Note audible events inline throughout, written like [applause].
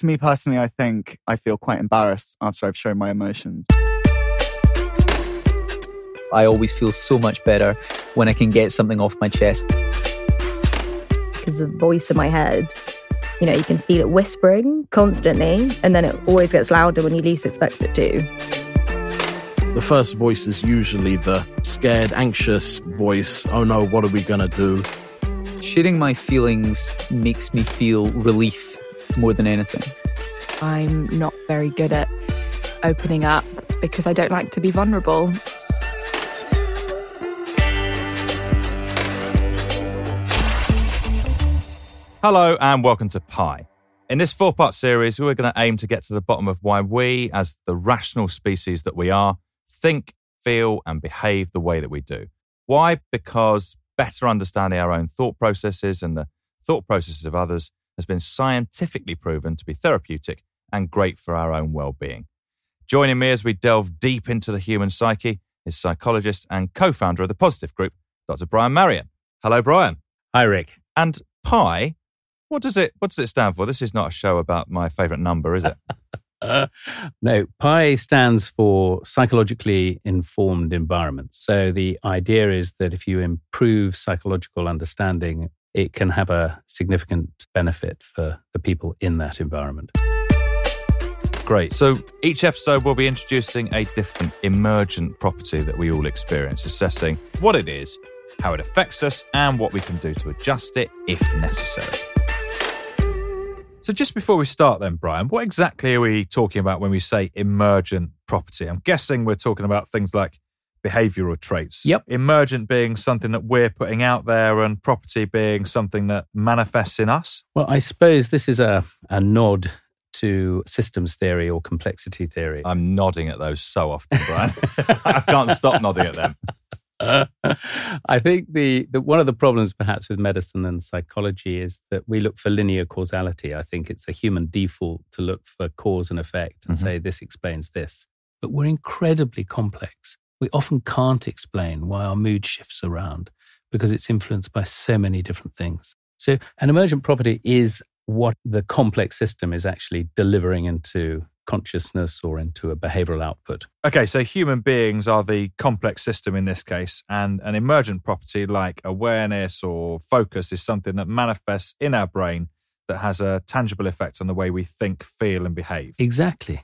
For me personally, I think I feel quite embarrassed after I've shown my emotions. I always feel so much better when I can get something off my chest. Because the voice in my head, you know, you can feel it whispering constantly, and then it always gets louder when you least expect it to. The first voice is usually the scared, anxious voice. Oh no, what are we going to do? Sharing my feelings makes me feel relief more than anything. I'm not very good at opening up because I don't like to be vulnerable. Hello and welcome to Pi. In this four part series, we're going to aim to get to the bottom of why we, as the rational species that we are, think, feel, and behave the way that we do. Why? Because better understanding our own thought processes and the thought processes of others has been scientifically proven to be therapeutic and great for our own well being. Joining me as we delve deep into the human psyche is psychologist and co founder of the Positive Group, Dr. Brian Marien. Hello, Brian. Hi, Rick. And Pi what does it What does it stand for? This is not a show about my favourite number, is it? uh, [laughs] no, PI stands for psychologically informed environment. So the idea is that if you improve psychological understanding, it can have a significant benefit for the people in that environment. Great. So each episode we'll be introducing a different emergent property that we all experience, assessing what it is, how it affects us, and what we can do to adjust it if necessary. So, just before we start, then, Brian, what exactly are we talking about when we say emergent property? I'm guessing we're talking about things like behavioral traits. Yep. Emergent being something that we're putting out there, and property being something that manifests in us. Well, I suppose this is a, a nod to systems theory or complexity theory. I'm nodding at those so often, Brian. [laughs] I can't stop nodding at them. [laughs] I think the, the one of the problems perhaps with medicine and psychology is that we look for linear causality. I think it's a human default to look for cause and effect and mm-hmm. say this explains this. But we're incredibly complex. We often can't explain why our mood shifts around because it's influenced by so many different things. So an emergent property is what the complex system is actually delivering into consciousness or into a behavioral output. Okay, so human beings are the complex system in this case, and an emergent property like awareness or focus is something that manifests in our brain that has a tangible effect on the way we think, feel, and behave. Exactly.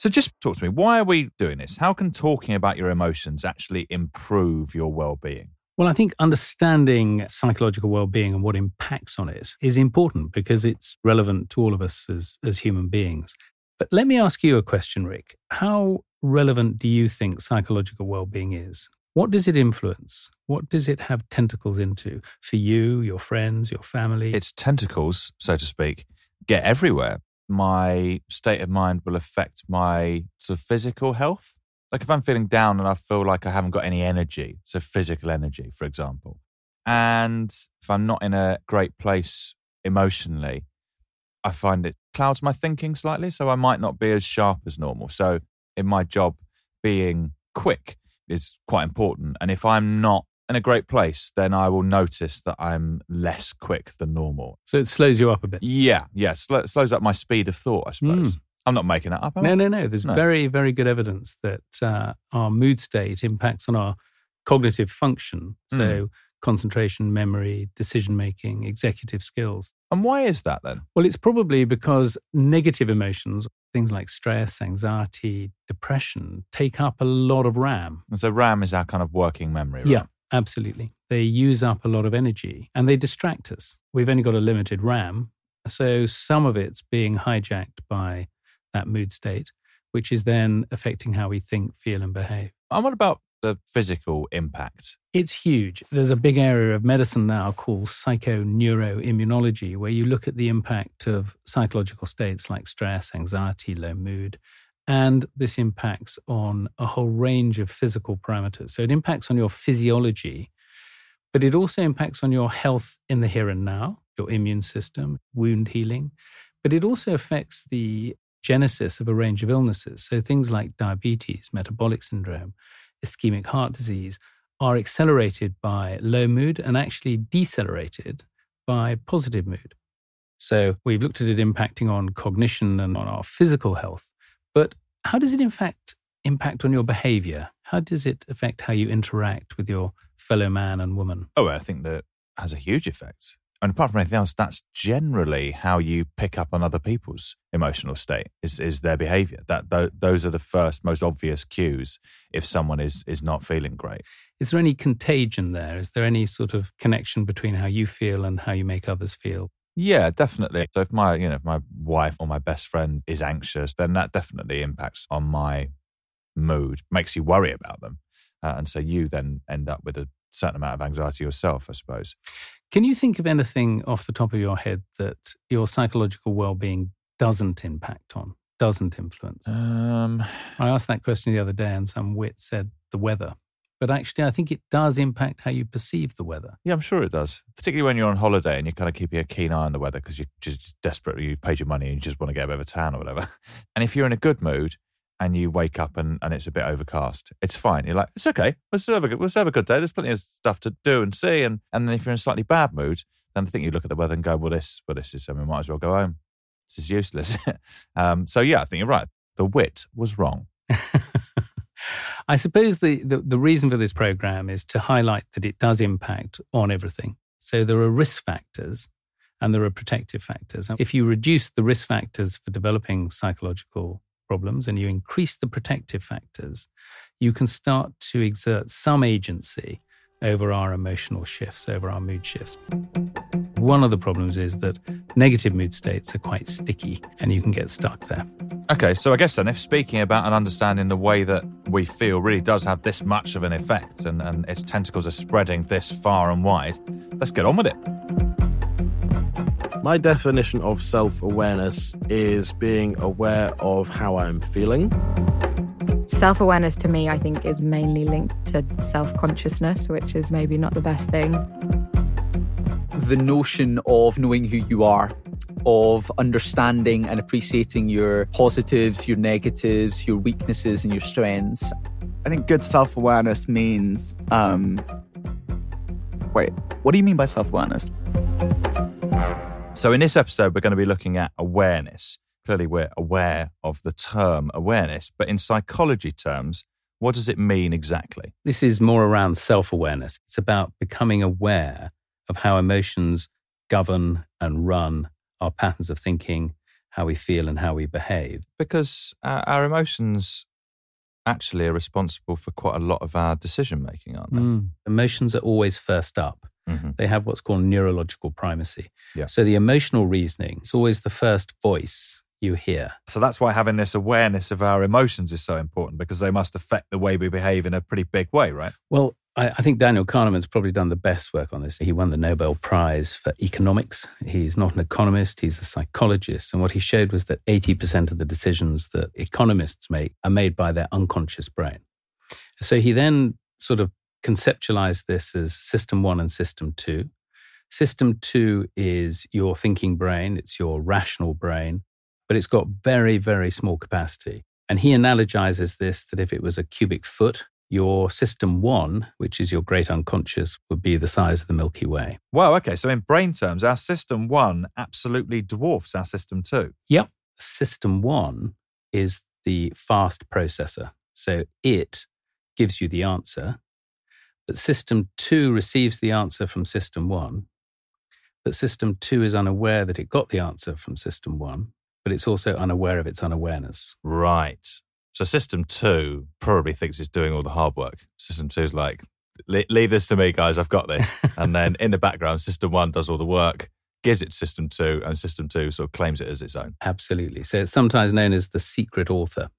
So just talk to me. Why are we doing this? How can talking about your emotions actually improve your well being? Well, I think understanding psychological well-being and what impacts on it is important because it's relevant to all of us as, as human beings. But let me ask you a question, Rick. How relevant do you think psychological well-being is? What does it influence? What does it have tentacles into for you, your friends, your family? Its tentacles, so to speak, get everywhere. My state of mind will affect my sort of physical health like if I'm feeling down and I feel like I haven't got any energy, so physical energy, for example, and if I'm not in a great place emotionally, I find it clouds my thinking slightly. So I might not be as sharp as normal. So in my job, being quick is quite important. And if I'm not in a great place, then I will notice that I'm less quick than normal. So it slows you up a bit. Yeah, yeah, sl- slows up my speed of thought, I suppose. Mm. I'm not making that up. No, no, no. There's no. very, very good evidence that uh, our mood state impacts on our cognitive function. So, mm. concentration, memory, decision making, executive skills. And why is that then? Well, it's probably because negative emotions, things like stress, anxiety, depression, take up a lot of RAM. And so, RAM is our kind of working memory, right? Yeah, absolutely. They use up a lot of energy and they distract us. We've only got a limited RAM. So, some of it's being hijacked by that mood state, which is then affecting how we think, feel, and behave. And what about the physical impact? It's huge. There's a big area of medicine now called psychoneuroimmunology, where you look at the impact of psychological states like stress, anxiety, low mood. And this impacts on a whole range of physical parameters. So it impacts on your physiology, but it also impacts on your health in the here and now, your immune system, wound healing. But it also affects the genesis of a range of illnesses. So things like diabetes, metabolic syndrome, ischemic heart disease are accelerated by low mood and actually decelerated by positive mood. So we've looked at it impacting on cognition and on our physical health. But how does it in fact impact on your behavior? How does it affect how you interact with your fellow man and woman? Oh, I think that has a huge effect. And apart from anything else, that's generally how you pick up on other people's emotional state is, is their behavior. That th- those are the first most obvious cues if someone is is not feeling great. Is there any contagion there? Is there any sort of connection between how you feel and how you make others feel? Yeah, definitely. So if my, you know, if my wife or my best friend is anxious, then that definitely impacts on my mood, makes you worry about them. Uh, and so you then end up with a certain amount of anxiety yourself, I suppose. Can you think of anything off the top of your head that your psychological well-being doesn't impact on, doesn't influence? Um, I asked that question the other day, and some wit said the weather. But actually, I think it does impact how you perceive the weather. yeah, I'm sure it does. Particularly when you're on holiday and you're kind of keeping a keen eye on the weather because you're just desperately, you've paid your money and you just want to get a bit of a tan or whatever. [laughs] And if you're in a good mood and you wake up and, and it's a bit overcast, it's fine. You're like, it's okay. We'll still have a good, we'll still have a good day. There's plenty of stuff to do and see. And, and then if you're in a slightly bad mood, then I think you look at the weather and go, well, this, well, this is, I mean, might as well go home. This is useless. [laughs] um, so yeah, I think you're right. The wit was wrong. [laughs] I suppose the, the, the reason for this program is to highlight that it does impact on everything. So there are risk factors and there are protective factors. If you reduce the risk factors for developing psychological problems and you increase the protective factors, you can start to exert some agency over our emotional shifts, over our mood shifts. One of the problems is that negative mood states are quite sticky and you can get stuck there. Okay, so I guess then, if speaking about and understanding the way that we feel really does have this much of an effect and, and its tentacles are spreading this far and wide, let's get on with it. My definition of self awareness is being aware of how I'm feeling. Self awareness to me, I think, is mainly linked to self consciousness, which is maybe not the best thing. The notion of knowing who you are, of understanding and appreciating your positives, your negatives, your weaknesses, and your strengths. I think good self awareness means. Um, wait, what do you mean by self awareness? So, in this episode, we're going to be looking at awareness. Clearly, we're aware of the term awareness, but in psychology terms, what does it mean exactly? This is more around self awareness. It's about becoming aware of how emotions govern and run our patterns of thinking, how we feel, and how we behave. Because uh, our emotions actually are responsible for quite a lot of our decision making, aren't they? Mm. Emotions are always first up. Mhm. They have what's called neurological primacy. Yeah. So the emotional reasoning is always the first voice you hear. So that's why having this awareness of our emotions is so important because they must affect the way we behave in a pretty big way, right? Well, I, I think Daniel Kahneman's probably done the best work on this. He won the Nobel Prize for economics. He's not an economist, he's a psychologist. And what he showed was that 80% of the decisions that economists make are made by their unconscious brain. So he then sort of conceptualized this as system one and system two. System two is your thinking brain, it's your rational brain, but it's got very, very small capacity. And he analogizes this that if it was a cubic foot, your system one, which is your great unconscious, would be the size of the Milky Way. Wow, okay. So in brain terms, our system one absolutely dwarfs our system two. Yep. System one is the fast processor. So it gives you the answer, but system two receives the answer from system one. But system two is unaware that it got the answer from system one, but it's also unaware of its unawareness. Right. So system two probably thinks it's doing all the hard work. System two's like, "Le- leave this to me, guys. I've got this. [laughs] and then in the background, system one does all the work, gives it to system two, and system two sort of claims it as its own. Absolutely. So it's sometimes known as the secret author.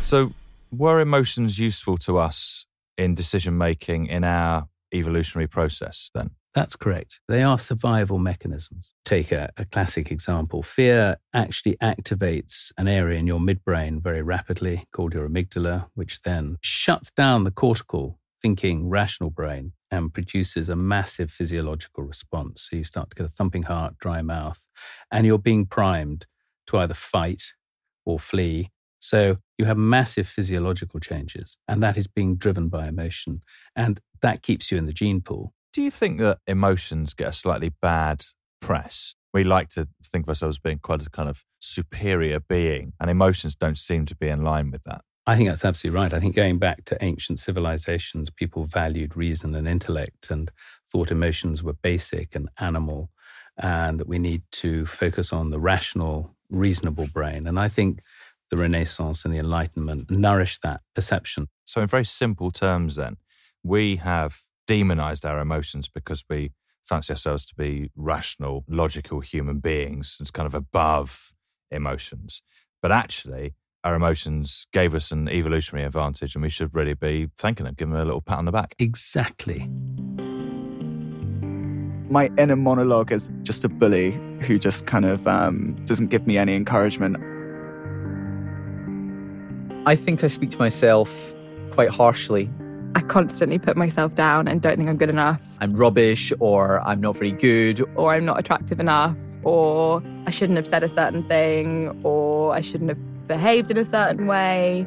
So, were emotions useful to us in decision making in our evolutionary process then? That's correct. They are survival mechanisms. Take a, a, classic example. Fear actually activates an area in your midbrain very rapidly called your amygdala, which then shuts down the cortical thinking rational brain and produces a massive physiological response. So you start to get a thumping heart, dry mouth, and you're being primed to either fight or flee. So you have massive physiological changes, and that is being driven by emotion. And that keeps you in the gene pool. Do you think that emotions get a slightly bad press. We like to think of ourselves as being quite a kind of superior being, and emotions don't seem to be in line with that. I think that's absolutely right. I think going back to ancient civilizations, people valued reason and intellect and thought emotions were basic and animal, and that we need to focus on the rational, reasonable brain. And I think the Renaissance and the Enlightenment nourished that perception. So, in very simple terms, then, we have demonized our emotions because we fancy ourselves to be rational, logical human beings. It's kind of above emotions. But actually, our emotions gave us an evolutionary advantage, and we should really be thanking them, giving them a little pat on the back. Exactly. My inner monologue is just a bully who just kind of um, doesn't give me any encouragement. I think I speak to myself quite harshly. I constantly put myself down and don't think I'm good enough, I'm rubbish or I'm not very good. or I'm not attractive enough, or I shouldn't have said a certain thing, or I shouldn't have behaved in a certain way.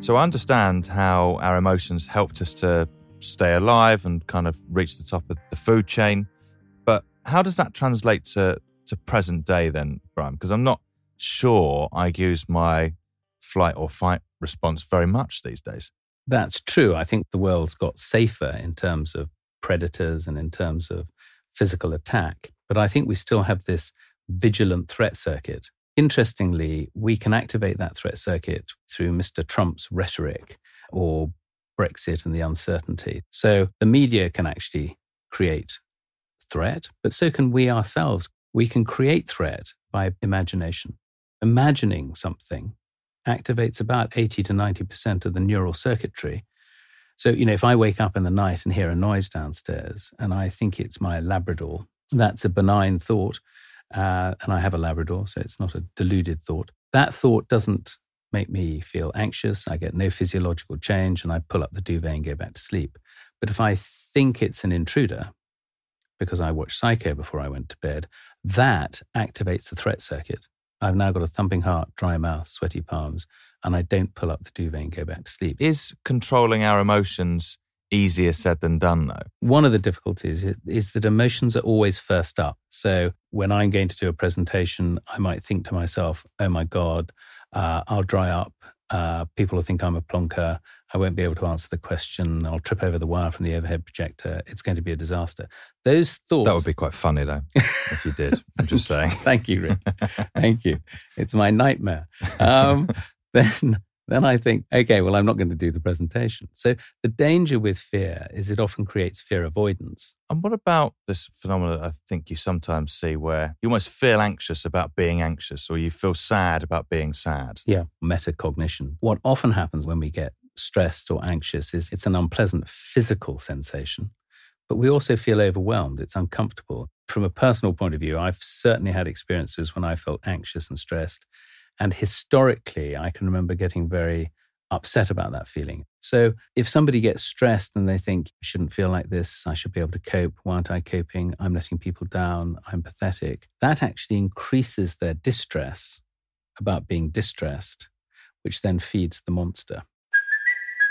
So I understand how our emotions helped us to stay alive and kind of reach the top of the food chain. But how does that translate to, to present day then, Brian? Because I'm not sure I use my flight or fight response very much these days. That's true. I think the world's got safer in terms of predators and in terms of physical attack. But I think we still have this vigilant threat circuit. Interestingly, we can activate that threat circuit through Mr. Trump's rhetoric or Brexit and the uncertainty. So the media can actually create threat, but so can we ourselves. We can create threat by imagination. Imagining something activates about 80 to 90% of the neural circuitry. So, you know, if I wake up in the night and hear a noise downstairs and I think it's my Labrador, that's a benign thought. Uh, and I have a Labrador, so it's not a deluded thought. That thought doesn't make me feel anxious. I get no physiological change and I pull up the duvet and go back to sleep. But if I think it's an intruder, because I watched Psycho before I went to bed, that activates the threat circuit. I've now got a thumping heart, dry mouth, sweaty palms, and I don't pull up the duvet and go back to sleep. Is controlling our emotions easier said than done, though? One of the difficulties is, is that emotions are always first up. So when I'm going to do a presentation, I might think to myself, oh my God, uh, I'll dry up. Uh, people will think I'm a plonker. I won't be able to answer the question. I'll trip over the wire from the overhead projector. It's going to be a disaster. Those thoughts. That would be quite funny, though, if you did. I'm just [laughs] saying. Thank you, Rick. Thank you. It's my nightmare. Um, [laughs] then, then I think, okay, well, I'm not going to do the presentation. So the danger with fear is it often creates fear avoidance. And what about this phenomenon I think you sometimes see where you almost feel anxious about being anxious or you feel sad about being sad? Yeah, metacognition. What often happens when we get stressed or anxious is it's an unpleasant physical sensation, but we also feel overwhelmed. It's uncomfortable. From a personal point of view, I've certainly had experiences when I felt anxious and stressed. And historically, I can remember getting very upset about that feeling. So if somebody gets stressed and they think, I shouldn't feel like this, I should be able to cope, why aren't I coping? I'm letting people down, I'm pathetic. That actually increases their distress about being distressed, which then feeds the monster.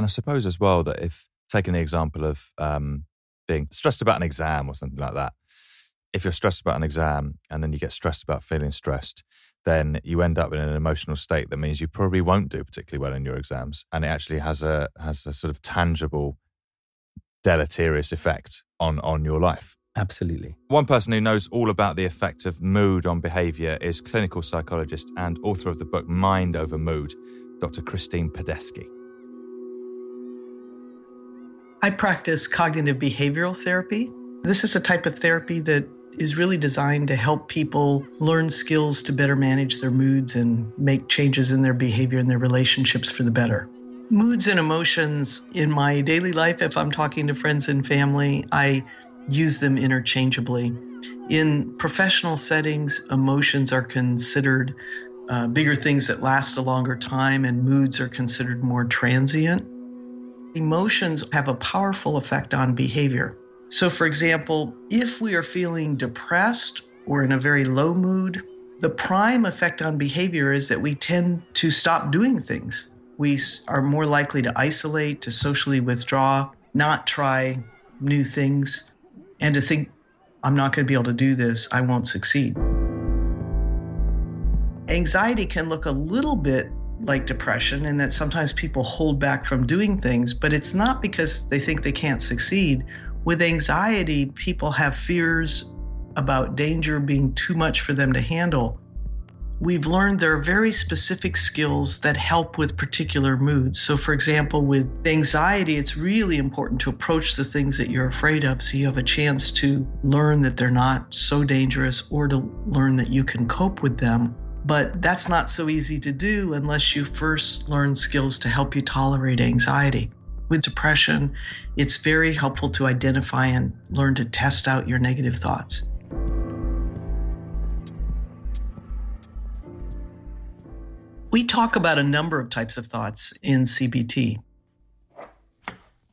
And I suppose as well that if taking the example of um, being stressed about an exam or something like that, if you're stressed about an exam and then you get stressed about feeling stressed, then you end up in an emotional state that means you probably won't do particularly well in your exams, and it actually has a has a sort of tangible deleterious effect on on your life. Absolutely. One person who knows all about the effect of mood on behavior is clinical psychologist and author of the book Mind Over Mood, Dr. Christine Padesky. I practice cognitive behavioral therapy. This is a type of therapy that is really designed to help people learn skills to better manage their moods and make changes in their behavior and their relationships for the better. Moods and emotions in my daily life, if I'm talking to friends and family, I use them interchangeably. In professional settings, emotions are considered uh, bigger things that last a longer time, and moods are considered more transient. Emotions have a powerful effect on behavior. So, for example, if we are feeling depressed or in a very low mood, the prime effect on behavior is that we tend to stop doing things. We are more likely to isolate, to socially withdraw, not try new things, and to think, I'm not going to be able to do this, I won't succeed. Anxiety can look a little bit like depression and that sometimes people hold back from doing things, but it's not because they think they can't succeed. With anxiety, people have fears about danger being too much for them to handle. We've learned there are very specific skills that help with particular moods. So, for example, with anxiety, it's really important to approach the things that you're afraid of so you have a chance to learn that they're not so dangerous or to learn that you can cope with them. But that's not so easy to do unless you first learn skills to help you tolerate anxiety. With depression, it's very helpful to identify and learn to test out your negative thoughts. We talk about a number of types of thoughts in CBT.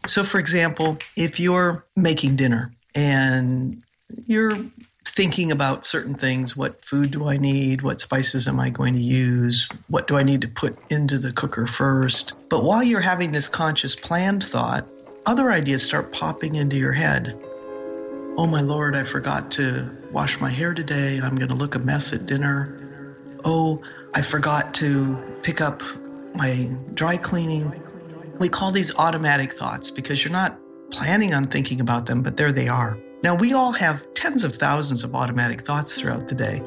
So, for example, if you're making dinner and you're thinking about certain things. What food do I need? What spices am I going to use? What do I need to put into the cooker first? But while you're having this conscious planned thought, other ideas start popping into your head. Oh my lord, I forgot to wash my hair today. I'm going to look a mess at dinner. Oh, I forgot to pick up my dry cleaning. We call these automatic thoughts because you're not planning on thinking about them, but there they are. Now, we all have tens of thousands of automatic thoughts throughout the day.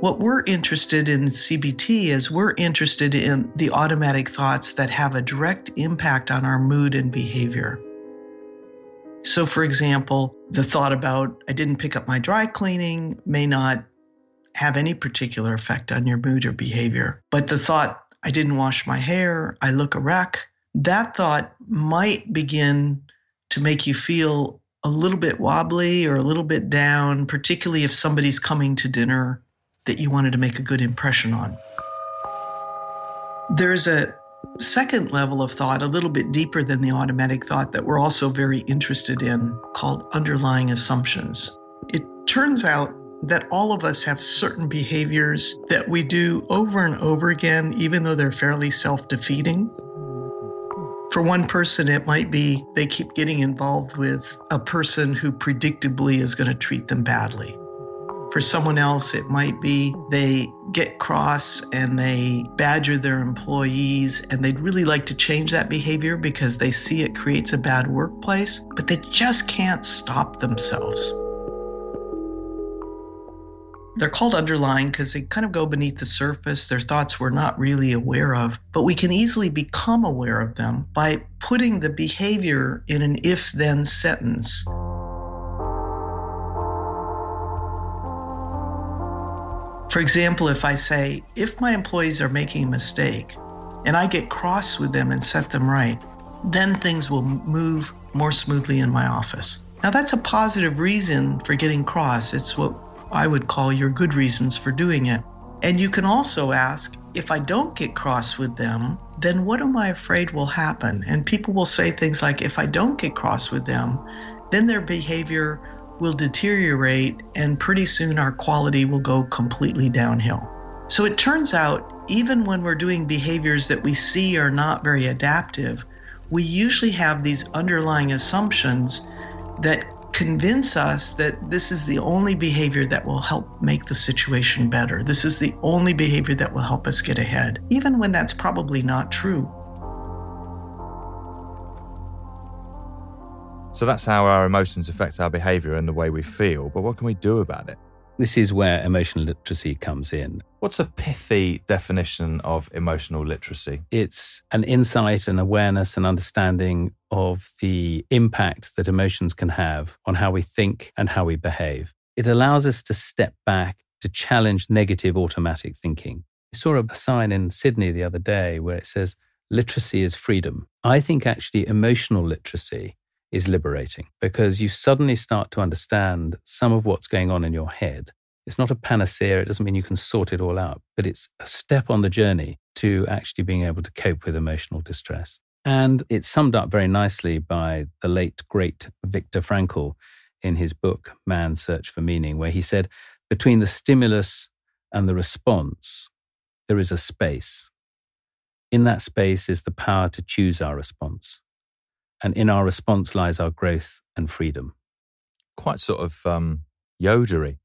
What we're interested in CBT is we're interested in the automatic thoughts that have a direct impact on our mood and behavior. So, for example, the thought about I didn't pick up my dry cleaning may not have any particular effect on your mood or behavior. But the thought I didn't wash my hair, I look a wreck, that thought might begin to make you feel a little bit wobbly or a little bit down, particularly if somebody's coming to dinner that you wanted to make a good impression on. There's a second level of thought, a little bit deeper than the automatic thought, that we're also very interested in called underlying assumptions. It turns out that all of us have certain behaviors that we do over and over again, even though they're fairly self defeating. For one person, it might be they keep getting involved with a person who predictably is going to treat them badly. For someone else, it might be they get cross and they badger their employees and they'd really like to change that behavior because they see it creates a bad workplace, but they just can't stop themselves. They're called underlying because they kind of go beneath the surface. They're thoughts we're not really aware of, but we can easily become aware of them by putting the behavior in an if then sentence. For example, if I say, if my employees are making a mistake and I get cross with them and set them right, then things will move more smoothly in my office. Now, that's a positive reason for getting cross. It's what I would call your good reasons for doing it. And you can also ask if I don't get cross with them, then what am I afraid will happen? And people will say things like, if I don't get cross with them, then their behavior will deteriorate, and pretty soon our quality will go completely downhill. So it turns out, even when we're doing behaviors that we see are not very adaptive, we usually have these underlying assumptions that convince us that this is the only behavior that will help make the situation better. This is the only behavior that will help us get ahead, even when that's probably not true. So that's how our emotions affect our behavior and the way we feel. But what can we do about it? This is where emotional literacy comes in. What's a pithy definition of emotional literacy? It's an insight and awareness and understanding of the impact that emotions can have on how we think and how we behave. It allows us to step back to challenge negative automatic thinking. I saw a sign in Sydney the other day where it says, literacy is freedom. I think actually emotional literacy is liberating because you suddenly start to understand some of what's going on in your head. It's not a panacea, it doesn't mean you can sort it all out, but it's a step on the journey to actually being able to cope with emotional distress. And it's summed up very nicely by the late, great Viktor Frankl in his book, Man's Search for Meaning, where he said, between the stimulus and the response, there is a space. In that space is the power to choose our response. And in our response lies our growth and freedom. Quite sort of um, Yodery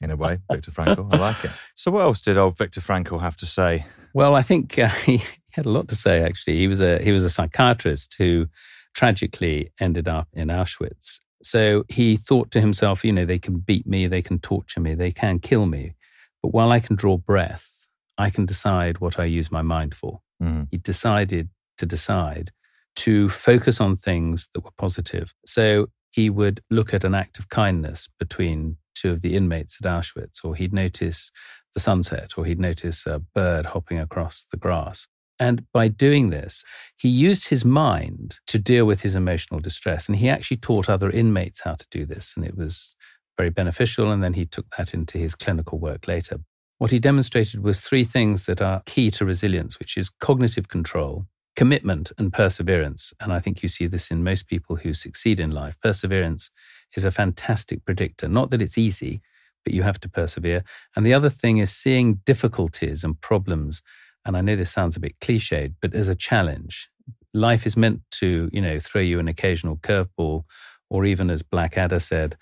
in a way, [laughs] Viktor Frankl. I like it. So, what else did old Viktor Frankl have to say? Well, I think uh, [laughs] he had a lot to say. Actually, he was a he was a psychiatrist who tragically ended up in Auschwitz. So he thought to himself, you know, they can beat me, they can torture me, they can kill me, but while I can draw breath, I can decide what I use my mind for. Mm-hmm. He decided to decide to focus on things that were positive. So he would look at an act of kindness between two of the inmates at Auschwitz, or he'd notice the sunset, or he'd notice a bird hopping across the grass. And by doing this, he used his mind to deal with his emotional distress. And he actually taught other inmates how to do this. And it was very beneficial. And then he took that into his clinical work later. What he demonstrated was three things that are key to resilience, which is cognitive control, commitment, and perseverance. And I think you see this in most people who succeed in life. Perseverance is a fantastic predictor. Not that it's easy, but you have to persevere. And the other thing is seeing difficulties and problems and I know this sounds a bit cliched, but as a challenge. Life is meant to, you know, throw you an occasional curveball, or even as Blackadder said,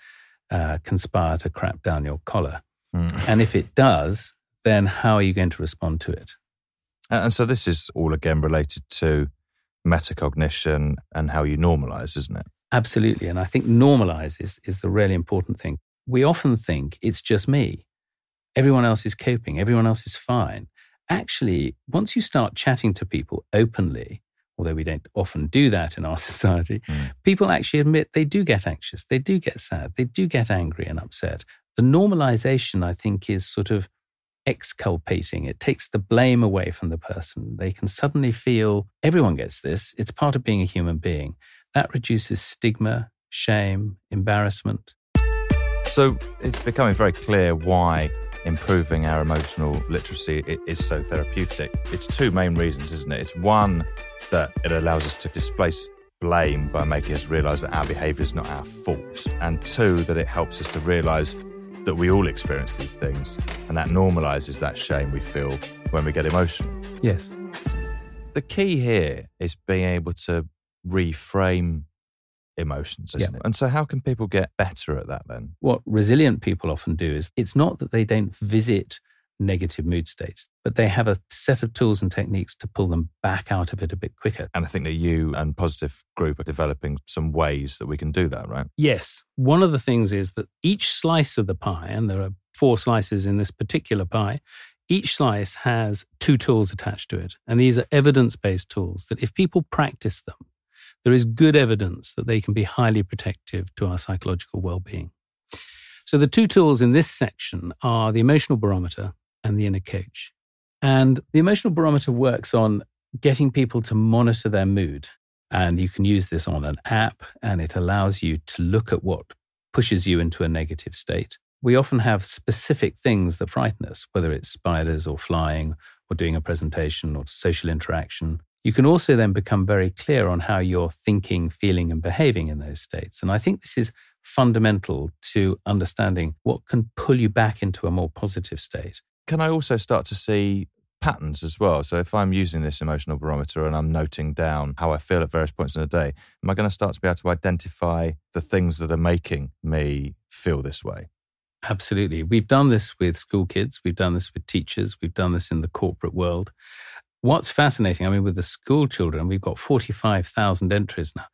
uh, conspire to crap down your collar. Mm. And if it does, then how are you going to respond to it? And so this is all again related to metacognition and how you normalize, isn't it? Absolutely. And I think normalize is, is the really important thing. We often think it's just me. Everyone else is coping, everyone else is fine actually, once you start chatting to people openly, although we don't often do that in our [laughs] society, Mm. people actually admit they do get anxious, they do get sad, they do get angry and upset. The normalization, I think, is sort of exculpating. It takes the blame away from the person. They can suddenly feel everyone gets this, it's part of being a human being. That reduces stigma, shame, embarrassment. So it's becoming very clear why improving our emotional literacy is so therapeutic. It's two main reasons, isn't it? It's one that it allows us to displace blame by making us realize that our behavior is not our fault, and two, that it helps us to realize that we all experience these things, and that normalizes that shame we feel when we get emotional. Yes. The key here is being able to reframe emotions, isn't it? And so, how can people get better at that then? what resilient people often do is it's not that they don't visit negative mood states, but they have a set of tools and techniques to pull them back out of it a bit quicker. And I think that you and Positive Group are developing some ways that we can do that, right? Yes. One of the things is that each slice of the pie, and there are four slices in this particular pie, each slice has two tools attached to it. And these are evidence based tools that if people practice them, there is good evidence that they can be highly protective to our psychological well being. So the two tools in this section are the emotional barometer and the inner coach. And the emotional barometer works on getting people to monitor their mood. And you can use this on an app, and it allows you to look at what pushes you into a negative state. We often have specific things that frighten us, whether it's spiders or flying or doing a presentation or social interaction. You can also then become very clear on how you're thinking, feeling, and behaving in those states. And I think this is fundamental to understanding what can pull you back into a more positive state. Can I also start to see patterns as well? So, if I'm using this emotional barometer and I'm noting down how I feel at various points in the day, am I going to start to be able to identify the things that are making me feel this way? Absolutely. We've done this with school kids, we've done this with teachers, we've done this in the corporate world. What's fascinating, I mean, with the school children, we've got 45,000 entries now,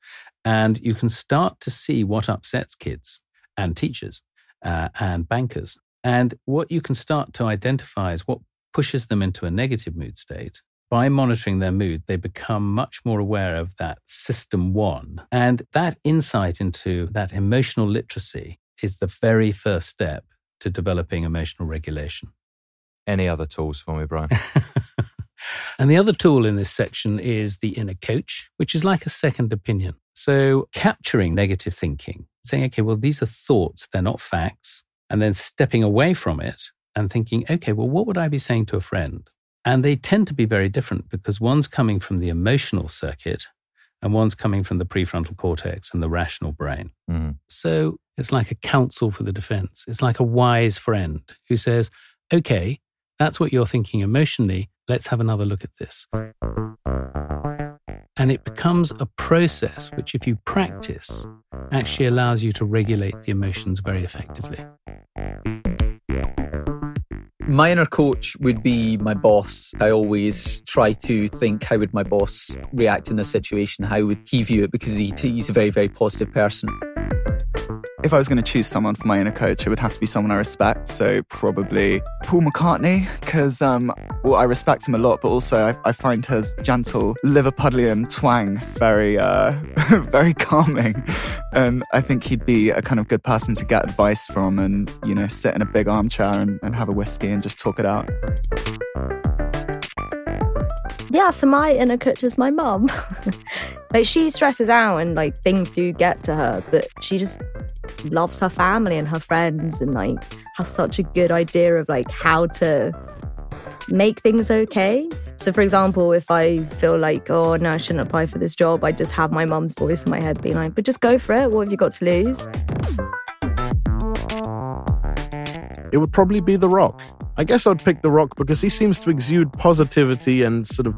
and you can start to see what upsets kids and teachers uh, and bankers. And what you can start to identify is what pushes them into a negative mood state. By monitoring their mood, they become much more aware of that system one. And that insight into that emotional literacy is the very first step to developing emotional regulation. Any other tools for me, Brian? [laughs] And the other tool in this section is the inner coach, which is like a second opinion. So, capturing negative thinking, saying, okay, well, these are thoughts, they're not facts, and then stepping away from it and thinking, okay, well, what would I be saying to a friend? And they tend to be very different because one's coming from the emotional circuit and one's coming from the prefrontal cortex and the rational brain. Mhm. So it's like a counsel for the defense. It's like a wise friend who says, okay, that's what you're thinking emotionally. Let's have another look at this. And it becomes a process which, if you practice, actually allows you to regulate the emotions very effectively. My inner coach would be my boss. I always try to think how would my boss react in this situation? How would he view it? Because he, he's a very, very positive person. If I was going to choose someone for my inner coach, it would have to be someone I respect. So probably Paul McCartney, because um, well, I respect him a lot, but also I, I find his gentle Liverpudlian twang very, uh, [laughs] very calming, and I think he'd be a kind of good person to get advice from, and you know, sit in a big armchair and, and have a whiskey and just talk it out. Yeah, so my inner coach is my mum. [laughs] like she stresses out and like things do get to her, but she just loves her family and her friends and like has such a good idea of like how to make things okay. So for example, if I feel like, oh no, I shouldn't apply for this job, I just have my mum's voice in my head being like, but just go for it. What have you got to lose? It would probably be The Rock. I guess I'd pick The Rock because he seems to exude positivity and sort of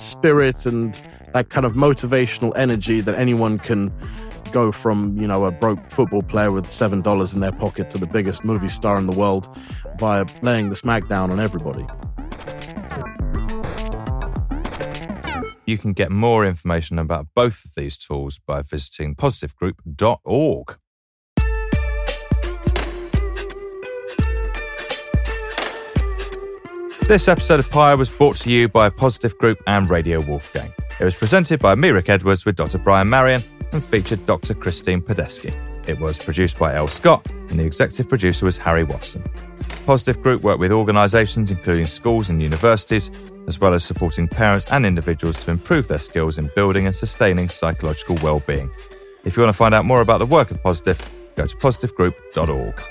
spirit and that kind of motivational energy that anyone can go from, you know, a broke football player with $7 in their pocket to the biggest movie star in the world via laying the smackdown on everybody. You can get more information about both of these tools by visiting positivegroup.org. This episode of Pyre was brought to you by Positive Group and Radio Wolfgang. It was presented by me, Rick Edwards, with Dr. Brian Marien and featured Dr. Christine Padesky. It was produced by El Scott, and the executive producer was Harry Watson. Positive Group work with organisations including schools and universities, as well as supporting parents and individuals to improve their skills in building and sustaining psychological well-being. If you want to find out more about the work of Positive, go to positivegroup.org.